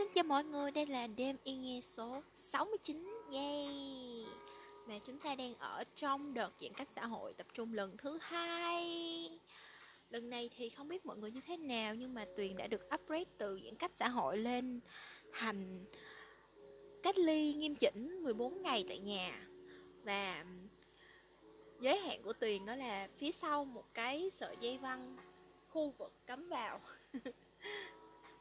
Xin chào mọi người, đây là đêm yên nghe số 69 Yay! Và chúng ta đang ở trong đợt giãn cách xã hội tập trung lần thứ hai. Lần này thì không biết mọi người như thế nào Nhưng mà Tuyền đã được upgrade từ giãn cách xã hội lên thành cách ly nghiêm chỉnh 14 ngày tại nhà. Và giới hạn của Tuyền đó là phía sau một cái sợi dây văng khu vực cấm vào.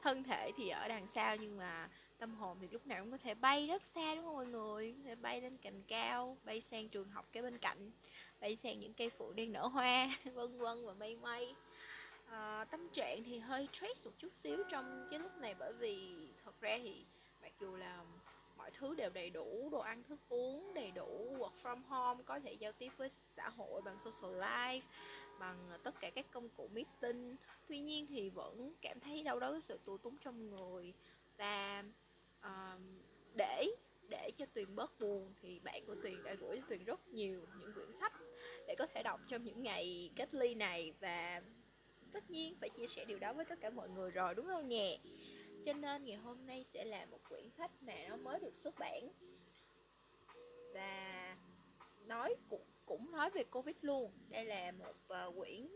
thân thể thì ở đằng sau nhưng mà tâm hồn thì lúc nào cũng có thể bay rất xa đúng không mọi người? Có thể bay lên cành cao bay sang trường học cái bên cạnh bay sang những cây phụ đang nở hoa vân vân và mây mây. À, tâm trạng thì hơi stress một chút xíu trong cái lúc này bởi vì thật ra thì mặc dù là mọi thứ đều đầy đủ đồ ăn thức uống đầy đủ work from home có thể giao tiếp với xã hội bằng social life bằng ờ, tất cả các công cụ meeting. Tuy nhiên thì vẫn cảm thấy đâu đó sự tù túng trong người. Và uh, để để cho tuyền bớt buồn thì bạn của tuyền đã gửi cho tuyền rất nhiều những quyển sách để có thể đọc trong những ngày cách ly này. Và tất nhiên phải chia sẻ điều đó với tất cả mọi người rồi đúng không nhỉ cho nên ngày hôm nay sẽ là một quyển sách mà nó mới được xuất bản. Và nói cũng cũng nói về covid luôn. Đây là một uh, quyển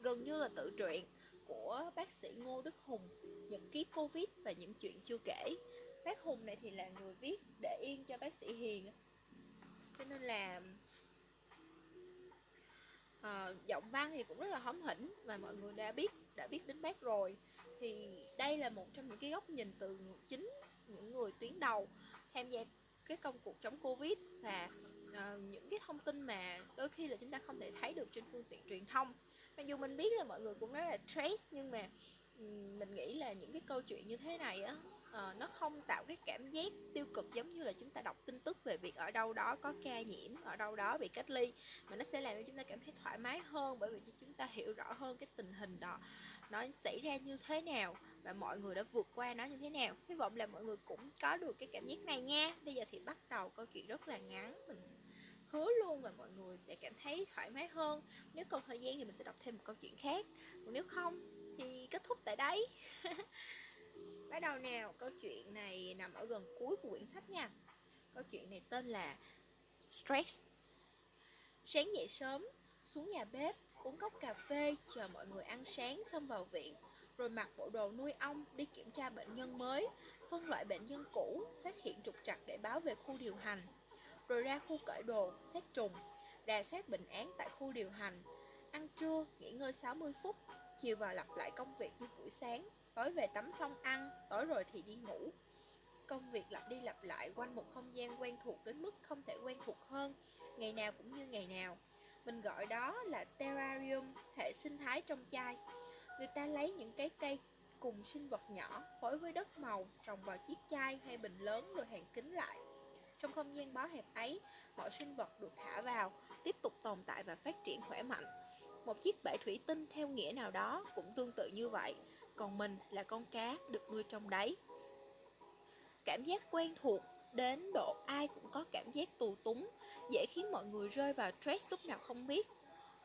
gần như là tự truyện của bác sĩ ngô đức hùng nhật ký covid và những chuyện chưa kể. Bác hùng này thì là người viết để yên cho bác sĩ hiền. Cho nên là uh, giọng văn thì cũng rất là hóm hỉnh và mọi người đã biết đã biết đến bác rồi. Thì đây là một trong những cái góc nhìn từ chính những người tuyến đầu tham gia cái công cuộc chống covid và uh, những cái thông tin mà đôi khi là chúng ta không thể thấy được trên phương tiện truyền thông. Mặc dù mình biết là mọi người cũng nói là trace nhưng mà um, mình nghĩ là những cái câu chuyện như thế này á uh, nó không tạo cái cảm giác tiêu cực giống như là chúng ta đọc tin tức về việc ở đâu đó có ca nhiễm ở đâu đó bị cách ly mà nó sẽ làm cho chúng ta cảm thấy thoải mái hơn bởi vì chúng ta hiểu rõ hơn cái tình hình đó nó xảy ra như thế nào và mọi người đã vượt qua nó như thế nào. Hy vọng là mọi người cũng có được cái cảm giác này nha. Bây giờ thì bắt đầu câu chuyện rất là ngắn, mình hứa luôn và mọi người sẽ cảm thấy thoải mái hơn. Nếu còn thời gian thì mình sẽ đọc thêm một câu chuyện khác. Còn nếu không thì kết thúc tại đấy bắt đầu nào, câu chuyện này nằm ở gần cuối của quyển sách nha. Câu chuyện này tên là stress. Sáng dậy sớm, xuống nhà bếp uống cốc cà phê, chờ mọi người ăn sáng xong vào viện, rồi mặc bộ đồ nuôi ong đi kiểm tra bệnh nhân mới, phân loại bệnh nhân cũ, phát hiện trục trặc để báo về khu điều hành. Rồi ra khu cởi đồ xét trùng, rà soát bệnh án tại khu điều hành. Ăn trưa, nghỉ ngơi 60 phút, chiều vào lặp lại công việc như buổi sáng, tối về tắm xong ăn, tối rồi thì đi ngủ. Công việc lặp đi lặp lại quanh một không gian quen thuộc đến mức không thể quen thuộc hơn, ngày nào cũng như ngày nào mình gọi đó là terrarium, hệ sinh thái trong chai. Người ta lấy những cái cây cùng sinh vật nhỏ phối với đất màu trồng vào chiếc chai hay bình lớn rồi hàng kính lại. Trong không gian bó hẹp ấy, mọi sinh vật được thả vào, tiếp tục tồn tại và phát triển khỏe mạnh. Một chiếc bể thủy tinh theo nghĩa nào đó cũng tương tự như vậy, còn mình là con cá được nuôi trong đáy. Cảm giác quen thuộc đến độ ai cũng có cảm giác tù túng, dễ khiến mọi người rơi vào stress lúc nào không biết.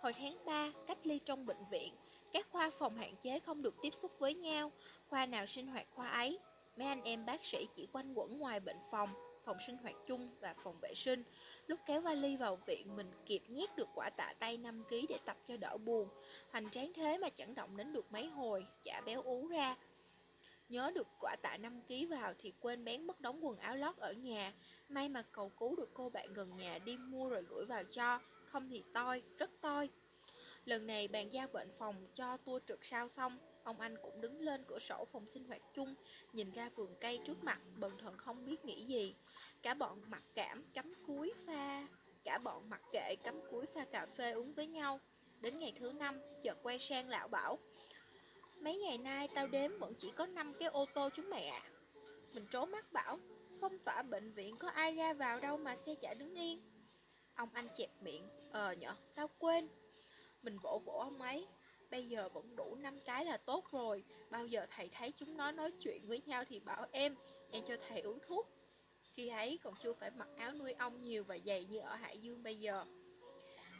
Hồi tháng 3, cách ly trong bệnh viện, các khoa phòng hạn chế không được tiếp xúc với nhau, khoa nào sinh hoạt khoa ấy. Mấy anh em bác sĩ chỉ quanh quẩn ngoài bệnh phòng, phòng sinh hoạt chung và phòng vệ sinh. Lúc kéo vali vào viện, mình kịp nhét được quả tạ tay 5kg để tập cho đỡ buồn. Hành tráng thế mà chẳng động đến được mấy hồi, chả béo ú ra. Nhớ được quả tạ 5kg vào thì quên bén mất đóng quần áo lót ở nhà. May mà cầu cứu được cô bạn gần nhà đi mua rồi gửi vào cho Không thì toi, rất toi. Lần này bàn giao bệnh phòng cho tour trượt sao xong Ông anh cũng đứng lên cửa sổ phòng sinh hoạt chung Nhìn ra vườn cây trước mặt Bần thần không biết nghĩ gì. Cả bọn mặc cảm cắm cúi pha Cả bọn mặc kệ cắm cúi pha cà phê uống với nhau. Đến ngày thứ năm chợt quay sang lão bảo Mấy ngày nay tao đếm vẫn chỉ có 5 cái ô tô chúng mày à. Mình trố mắt bảo, Phong tỏa bệnh viện có ai ra vào đâu mà xe chả đứng yên? Ông anh chẹp miệng Ờ nhở, tao quên. Mình vỗ vỗ ông ấy, Bây giờ vẫn đủ 5 cái là tốt rồi, Bao giờ thầy thấy chúng nó nói chuyện với nhau Thì bảo em Em cho thầy uống thuốc. Khi ấy còn chưa phải mặc áo nuôi ong nhiều và dày như ở Hải Dương bây giờ.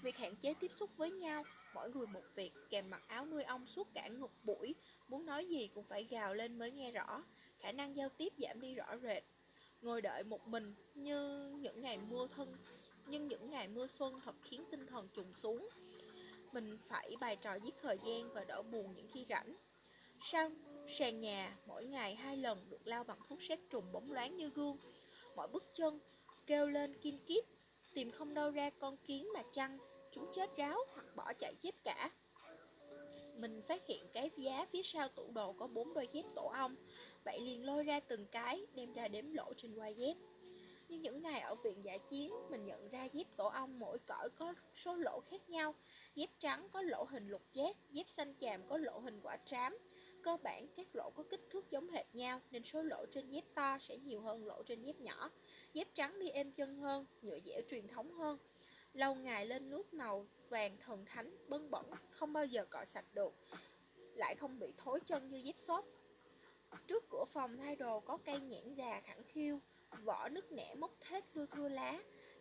Việc hạn chế tiếp xúc với nhau mỗi người một việc, kèm mặc áo nuôi ong suốt cả ngục buổi, muốn nói gì cũng phải gào lên mới nghe rõ. khả năng giao tiếp giảm đi rõ rệt. Ngồi đợi một mình như những ngày mưa thân nhưng những ngày mưa xuân thật khiến tinh thần trùng xuống. Mình phải bài trò giết thời gian và đỡ buồn những khi rảnh. Sau sàn nhà, mỗi ngày hai lần được lau bằng thuốc sát trùng bóng loáng như gương. Mỗi bước chân kêu lên kim kít, tìm không đâu ra con kiến mà chăng, chúng chết ráo hoặc bỏ chạy chết cả. Mình phát hiện cái giá phía sau tủ đồ có bốn đôi dép tổ ong, vậy liền lôi ra từng cái, đem ra đếm lỗ trên quai dép. Nhưng những ngày ở viện giả chiến, mình nhận ra dép tổ ong mỗi cỡ có số lỗ khác nhau. Dép trắng có lỗ hình lục giác, dép xanh chàm có lỗ hình quả trám. Cơ bản các lỗ có kích thước giống hệt nhau nên số lỗ trên dép to sẽ nhiều hơn lỗ trên dép nhỏ. Dép trắng đi êm chân hơn, nhựa dẻo truyền thống hơn. Lâu ngày lên nước màu vàng thần thánh, bưng bẩn, không bao giờ cọ sạch được. Lại không bị thối chân như dép xốp. Trước cửa phòng thay đồ có cây nhãn già khẳng khiu, vỏ nứt nẻ mốc thết thưa thưa lá,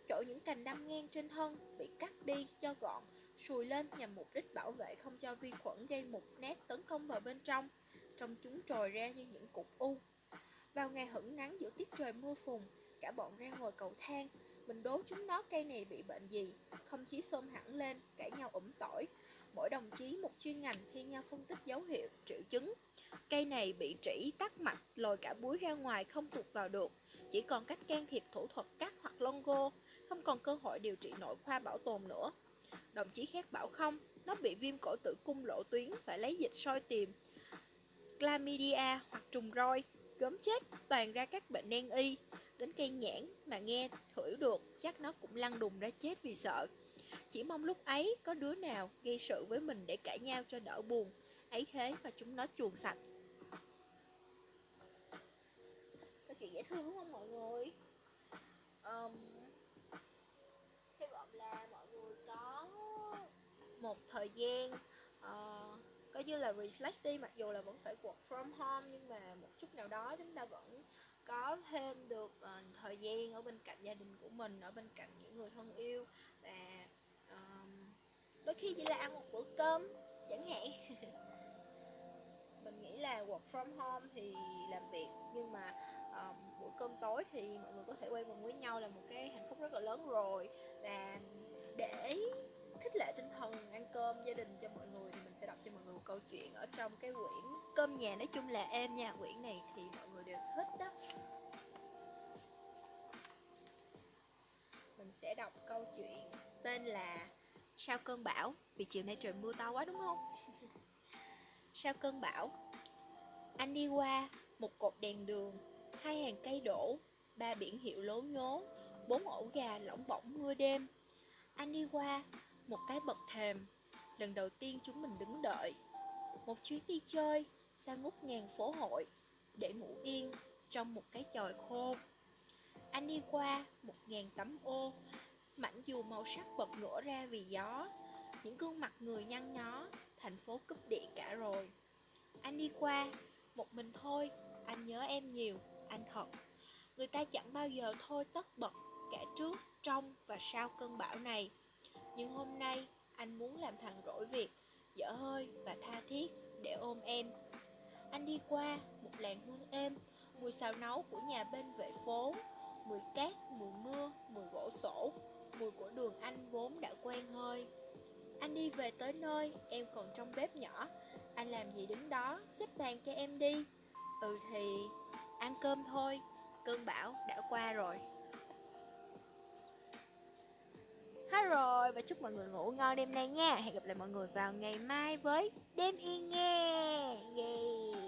chỗ những cành đâm ngang trên thân bị cắt đi cho gọn, sùi lên nhằm mục đích bảo vệ không cho vi khuẩn gây mục nét tấn công vào bên trong, trong chúng trồi ra như những cục u. Vào ngày hửng nắng giữa tiết trời mưa phùn, cả bọn ra ngồi cầu thang, mình đố chúng nó cây này bị bệnh gì, không khí xôm hẳn lên, cãi nhau ủng tỏi. Mỗi đồng chí một chuyên ngành thi nhau phân tích dấu hiệu, triệu chứng. Cây này bị trĩ, tắc mạch, lồi cả búi ra ngoài không tuột vào được. Chỉ còn cách can thiệp thủ thuật cắt hoặc longo, không còn cơ hội điều trị nội khoa bảo tồn nữa. Đồng chí khác bảo không, nó bị viêm cổ tử cung lộ tuyến, phải lấy dịch soi tìm. Chlamydia hoặc trùng roi, gớm chết, toàn ra các bệnh đen y. Đến cây nhãn mà nghe thử được, chắc nó cũng lăn đùng ra chết vì sợ. Chỉ mong lúc ấy có đứa nào gây sự với mình để cãi nhau cho đỡ buồn. Ấy thế mà chúng nó chuồn sạch. câu chuyện dễ thương đúng không mọi người? Um, hy vọng là mọi người có một thời gian uh, coi như là reflect đi mặc dù là vẫn phải work from home nhưng mà một chút nào đó chúng ta vẫn có thêm được uh, thời gian ở bên cạnh gia đình của mình ở bên cạnh những người thân yêu và um, đôi khi chỉ là ăn một bữa cơm chẳng hạn. Mình nghĩ là work from home thì làm việc nhưng mà um, bữa cơm tối thì mọi người có thể quay quần với nhau là một cái hạnh phúc rất là lớn rồi. Và để khích lệ tinh thần ăn cơm gia đình cho mọi người thì mình sẽ đọc cho mọi người một câu chuyện ở trong cái quyển cơm nhà. Nói chung là em nha quyển này thì mọi người đều thích đó. Mình sẽ đọc câu chuyện tên là Sao cơn bão? Vì chiều nay trời mưa to quá, đúng không? Sau cơn bão? Anh đi qua một cột đèn đường, Hai hàng cây đổ, Ba biển hiệu lố nhố, Bốn ổ gà lỏng bỏng mưa đêm. Anh đi qua một cái bậc thềm, Lần đầu tiên chúng mình đứng đợi. Một chuyến đi chơi Xa ngút ngàn phố hội. Để ngủ yên trong một cái chòi khô. Anh đi qua một ngàn tấm ô Mảnh dù màu sắc bật ngửa ra vì gió. Những gương mặt người nhăn nhó Thành phố cúp điện cả rồi. Anh đi qua Một mình thôi Anh nhớ em nhiều Anh thật. Người ta chẳng bao giờ thôi tất bật Cả trước, trong và sau cơn bão này. Nhưng hôm nay Anh muốn làm thằng rỗi việc Dở hơi và tha thiết Để ôm em. Anh đi qua một làn hương êm Mùi xào nấu của nhà bên vệ phố Mùi cát, mùi mưa, mùi gỗ sổ Mùi của đường anh vốn đã quen hơi. Anh đi về tới nơi Em còn trong bếp nhỏ. Anh làm gì đứng đó Xếp bàn cho em đi. Ừ thì ăn cơm thôi Cơn bão đã qua rồi. Hết rồi và chúc mọi người ngủ ngon đêm nay nha. Hẹn gặp lại mọi người vào ngày mai với Đêm Yên nghe. Yeah.